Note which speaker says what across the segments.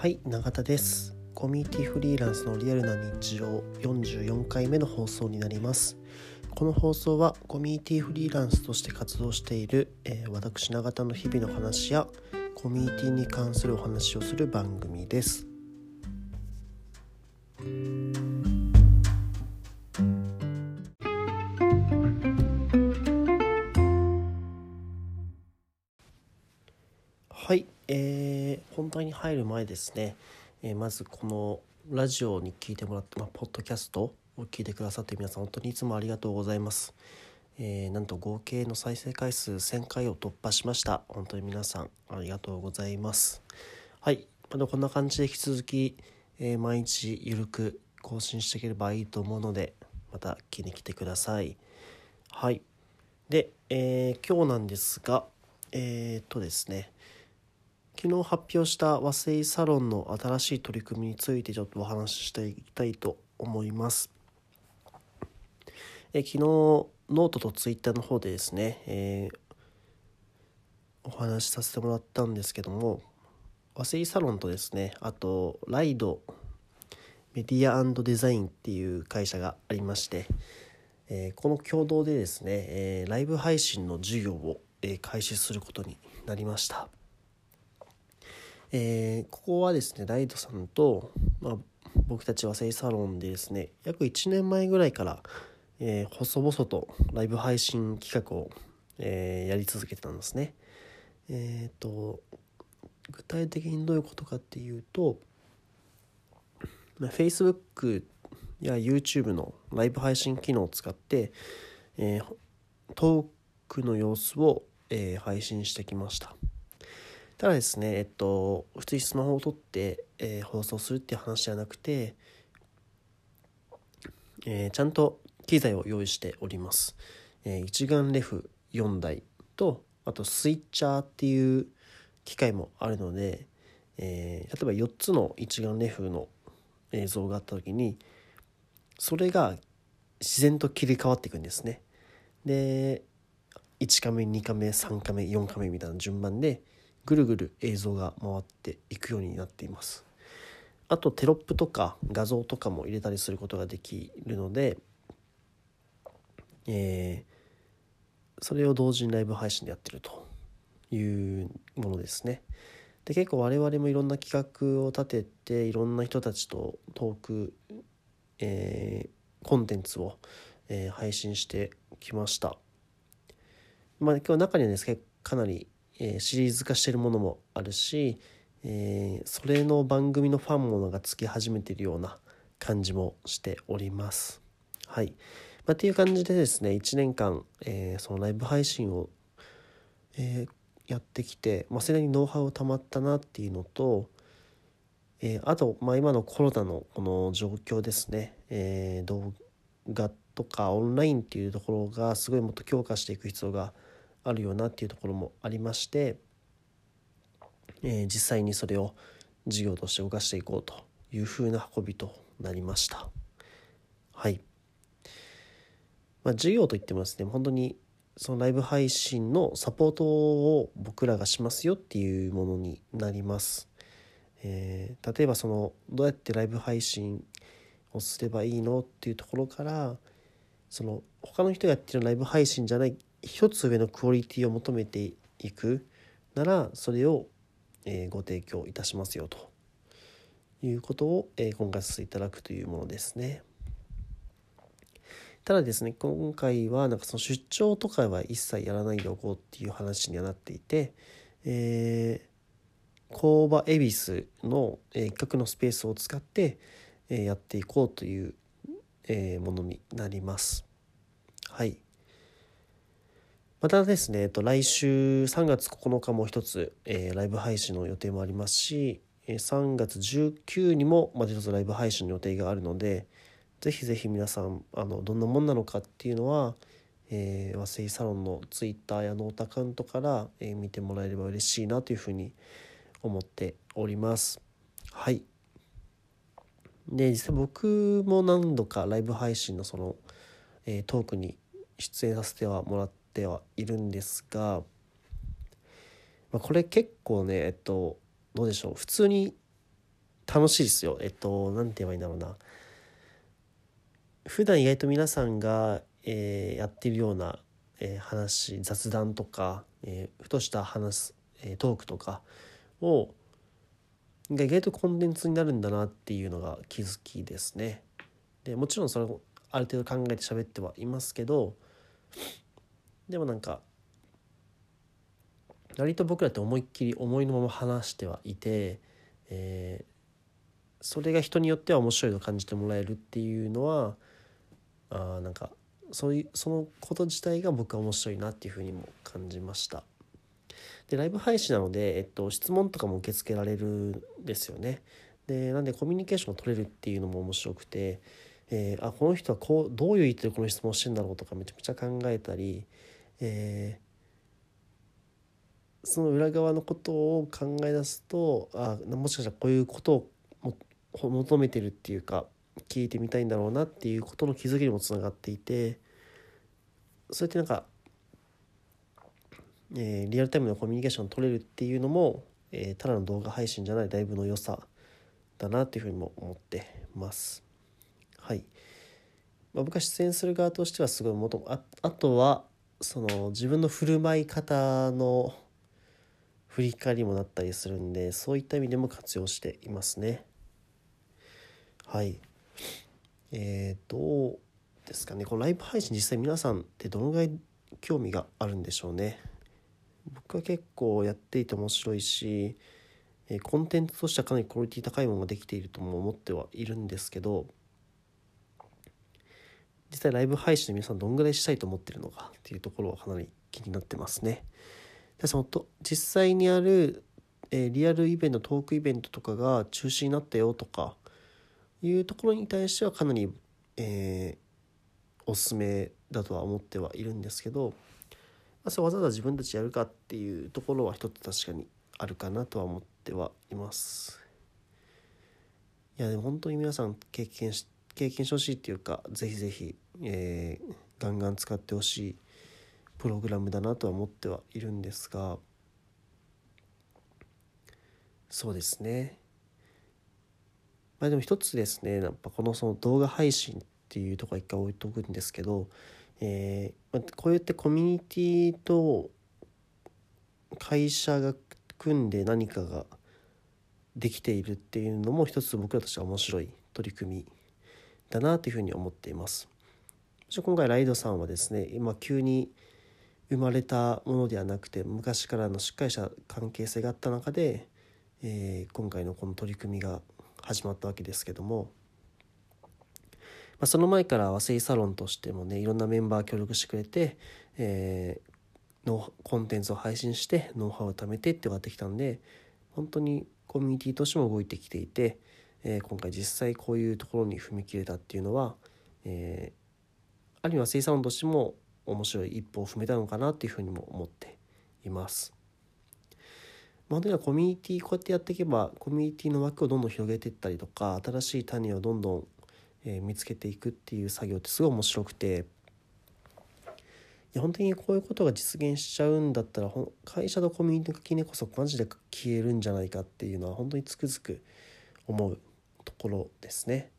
Speaker 1: はい永田です。コミュニティフリーランスのリアルな日常44回目の放送になります。この放送はコミュニティフリーランスとして活動している、えー、私永田の日々の話やコミュニティに関するお話をする番組です。はい、えー、本題に入る前ですね、えー、まずこのラジオに聞いてもらって、まあ、ポッドキャストを聞いてくださって皆さん本当にいつもありがとうございます。えー、なんと合計の再生回数1000回を突破しました。本当に皆さんありがとうございます。はい、まだこんな感じで引き続き、えー、毎日ゆるく更新していければいいと思うので、また聞きに来てください。はい。で、えー、今日なんですが、えー、っとですね、昨日発表した Wasei Salonの新しい取り組みについてちょっとお話ししていきたいと思います。え昨日ノートとツイッターの方でですね、えー、お話しさせてもらったんですけども Wasei Salonとですねあとライドメディアデザインっていう会社がありまして、えー、この共同でですね、えー、ライブ配信の授業を、え開始することになりました。えー、ここはですねライドさんと、まあ、僕たちはセイサロンでですね約1年前ぐらいから、えー、細々とライブ配信企画を、えー、やり続けてたんですね。えっ、と具体的にどういうことかっていうと、まあ、Facebook や YouTube のライブ配信機能を使って、えトークの様子を、え配信してきました。ただですね、えっと、普通にスマホを撮って、えー、放送するっていう話じゃなくて、えー、ちゃんと機材を用意しております。えー、一眼レフ4台と、あとスイッチャーっていう機械もあるので、えー、例えば4つの一眼レフの映像があった時に、それが自然と切り替わっていくんですね。で、1カメ、2カメ、3カメ、4カメみたいな順番で、ぐるぐる映像が回っていくようになっています。あとテロップとか画像とかも入れたりすることができるので、えー、それを同時にライブ配信でやってるというものですね。で結構我々もいろんな企画を立てていろんな人たちとトーク、えー、コンテンツを、えー、配信してきました。まあ今日中にはですねかなりえシリーズ化してるものもあるし、えー、それの番組のファンものがつき始めてるような感じもしております。はい。まあ、っていう感じでですね、1年間、えー、そのライブ配信を、えー、やってきて、まあ、それにノウハウをたまったなっていうのと、えー、あと、まあ、今のコロナのこの状況ですね、えー、動画とかオンラインっていうところがすごいもっと強化していく必要があるあるよなっていうところもありまして、えー、実際にそれを事業として動かしていこうというふうな運びとなりました。はい。まあ、事業といってもですね、本当にそのライブ配信のサポートを僕らがしますよっていうものになります。えー、例えばそのどうやってライブ配信をすればいいのっていうところからその他の人がやってるライブ配信じゃない一つ上のクオリティを求めていくならそれを、えご提供いたしますよということを、え今回させていただくというものですね。ただですね今回はなんかその出張とかは一切やらないでおこうっていう話にはなっていて、えー、工場恵比寿の、え一角のスペースを使って、えやっていこうという、えものになります。はい。またですね、えっと、来週3月9日も一つ、えー、ライブ配信の予定もありますし、3月19にもまた一つライブ配信の予定があるので、ぜひぜひ皆さん、あの、どんなもんなのかっていうのは、えー、和製サロンのツイッターやノートアカウントから、えー、見てもらえれば嬉しいなというふうに思っております。はい。で、実際僕も何度かライブ配信のその、えー、トークに出演させてはもらっててはいるんですが、まあ、これ結構ねえっとどうでしょう。普通に楽しいですよ。えっと何て言えばいいんだろうな。普段意外と皆さんが、えー、やってるような、えー、話雑談とか、えー、ふとした話す、え、トークとかを意外とコンテンツになるんだなっていうのが気づきですね。でもちろんそれをある程度考えて喋ってはいますけどでもなんか割と僕らって思いっきり思いのまま話してはいて、えー、それが人によっては面白いと感じてもらえるっていうのはあなんかそういうそのこと自体が僕は面白いなっていうふうにも感じました。でライブ配信なので、えっと、質問とかも受け付けられるんですよね。でなんでコミュニケーションを取れるっていうのも面白くて、えー、あこの人はこうどういう意図でこの質問してんだろうとかめちゃめちゃ考えたり、えー、その裏側のことを考え出すとあもしかしたらこういうことを求めてるっていうか聞いてみたいんだろうなっていうことの気づきにもつながっていてそうやってなんか、えー、リアルタイムのコミュニケーションを取れるっていうのも、えー、ただの動画配信じゃないライブの良さだなっていうふうにも思ってます。はい。まあ、僕は出演する側としてはすごいもとああとはその自分の振る舞い方の振り返りもなったりするんでそういった意味でも活用していますね。はい。えー、どうですかねこのライブ配信実際皆さんってどのぐらい興味があるんでしょうね僕は結構やっていて面白いしコンテンツとしてはかなりクオリティ高いものができているとも思ってはいるんですけど実際ライブ配信で皆さんどんぐらいしたいと思ってるのかっていうところはかなり気になってますね。でそのと実際にある、えー、リアルイベントトークイベントとかが中止になったよとかいうところに対してはかなり、えー、おすすめだとは思ってはいるんですけど、まあ、それわざわざ自分たちやるかっていうところは一つ確かにあるかなとは思ってはいます。いやでも本当に皆さん経験し経験してほしいっていうかぜひぜひ、えー、ガンガン使ってほしいプログラムだなとは思ってはいるんですがそうですね。まあでも一つですねやっぱこのその動画配信っていうとこ一回置いとくんですけど、えーまあ、こうやってコミュニティと会社が組んで何かができているっていうのも一つ僕らとしては面白い取り組みだなというふうに思っています。今回ライドさんはですね今急に生まれたものではなくて昔からのしっかりした関係性があった中で、えー、今回のこの取り組みが始まったわけですけども、まあ、その前から和製サロンとしてもねいろんなメンバー協力してくれて、えー、のコンテンツを配信してノウハウを貯めてって終わってきたんで本当にコミュニティとしても動いてきていて、えー、今回実際こういうところに踏み切れたっていうのは、えー、ある意味和製サロンとしても面白い一歩を踏めたのかなっていうふうにも思っています。本当にはコミュニティこうやってやっていけばコミュニティの枠をどんどん広げていったりとか新しい種をどんどん、えー、見つけていくっていう作業ってすごい面白くていや本当にこういうことが実現しちゃうんだったら会社とコミュニティの垣根こそマジで消えるんじゃないかっていうのは本当につくづく思うところですね。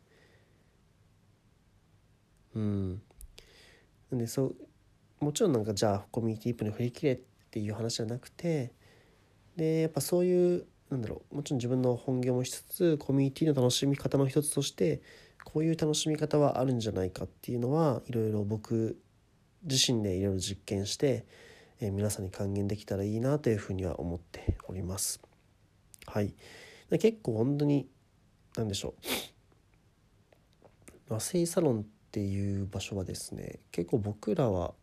Speaker 1: うん。でそうもちろんなんかじゃあコミュニティープに振り切れっていう話じゃなくてでやっぱそういうなんだろうもちろん自分の本業もしつつコミュニティの楽しみ方の一つとしてこういう楽しみ方はあるんじゃないかっていうのはいろいろ僕自身でいろいろ実験して、えー、皆さんに還元できたらいいなというふうには思っております。はい、結構本当に何でしょう。和製サロンっていう場所はですね結構僕らは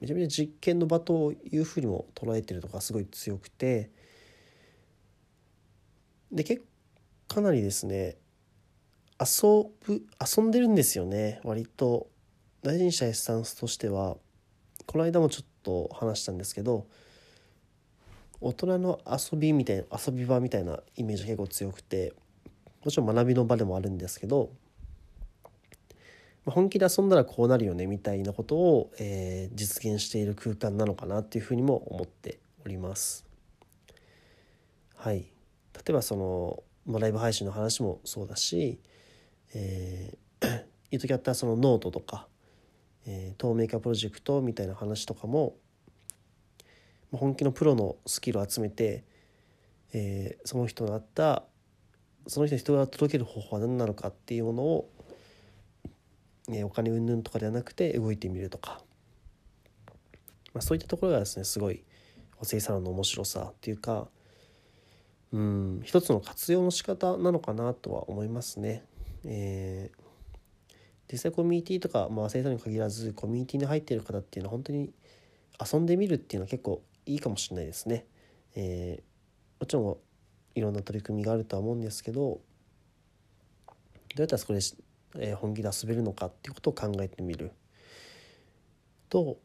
Speaker 1: めちゃめちゃ実験の場というふうにも捉えてるのがすごい強くてで結構かなりですね遊ぶ遊んでるんですよね割と。大事にしたいスタンスとしては。この間もちょっと話したんですけど大人の遊びみたいな遊び場みたいなイメージが結構強くて。もちろん学びの場でもあるんですけど本気で遊んだらこうなるよねみたいなことを、えー、実現している空間なのかなっていうふうにも思っております。はい、例えばそのまあ、ライブ配信の話もそうだし、えー、いう時あったそのノートとか、えー、透明化プロジェクトみたいな話とかもまあ本気のプロのスキルを集めて、えー、その人があったその人に人が届ける方法は何なのかっていうものを、ね、お金云々とかではなくて動いてみるとか、まあ、そういったところがですねすごい補正サロンの面白さっていうかうん一つの活用の仕方なのかなとは思いますね。えー、実際コミュニティとか、まあ、生徒に限らずコミュニティに入っている方っていうのは本当に遊んでみるっていうのは結構いいかもしれないですね。えー、もちろんいろんな取り組みがあるとは思うんですけどどうやったらそこで、えー、本気で遊べるのかっていうことを考えてみると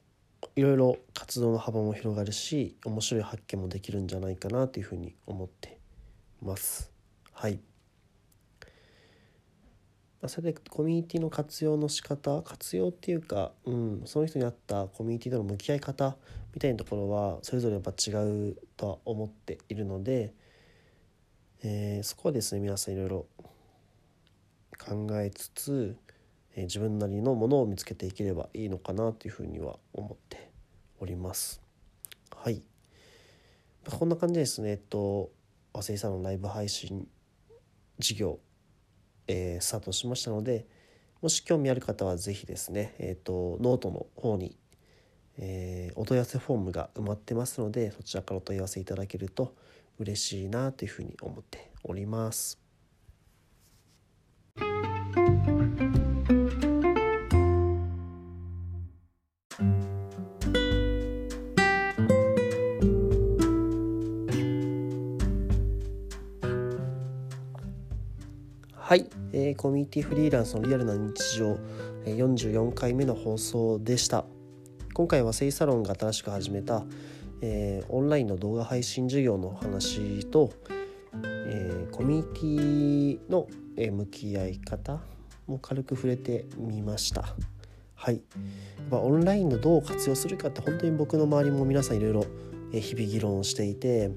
Speaker 1: いろいろ活動の幅も広がるし面白い発見もできるんじゃないかなというふうに思ってます。はいそれでコミュニティの活用の仕方活用っていうか、うん、その人に合ったコミュニティとの向き合い方みたいなところはそれぞれやっぱ違うとは思っているので、えー、そこはですね皆さんいろいろ考えつつ、えー、自分なりのものを見つけていければいいのかなというふうには思っております。はい、まあ、こんな感じですねえっと和製さんのライブ配信事業えー、スタートしましたのでもし興味ある方は是非ですね、えーと、ノートの方に、えー、お問い合わせフォームが埋まってますのでそちらからお問い合わせいただけると嬉しいなというふうに思っております。はい、えー、コミュニティフリーランスのリアルな日常、えー、44回目の放送でした今回はセイサロンが新しく始めた、えー、オンラインの動画配信授業の話と、えー、コミュニティの、え向き合い方も軽く触れてみました。はい、まあ、オンラインのどう活用するかって本当に僕の周りも皆さんいろいろ日々議論していて、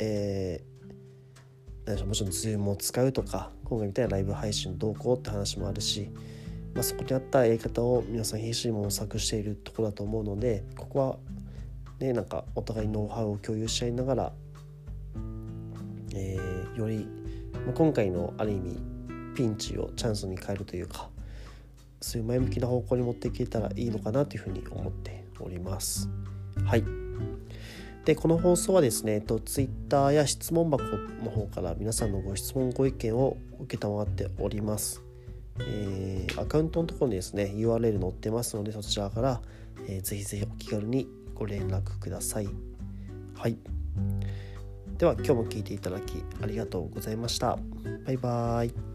Speaker 1: えー、もちろん Zoom を使うとか今回みたいなライブ配信どうこうって話もあるし、まあ、そこにあったやり方を皆さん必死に模索しているところだと思うのでここはねなんかお互いノウハウを共有し合いながら、えー、より、まあ、今回のある意味ピンチをチャンスに変えるというかそういう前向きな方向に持っていけたらいいのかなというふうに思っております。はいでこの放送はですね、えっと、Twitter や質問箱の方から皆さんのご質問ご意見を承っております。えー、アカウントのところにですね URL 載ってますのでそちらから、えー、ぜひぜひお気軽にご連絡ください。はい。では今日も聴いていただきありがとうございました。バイバーイ。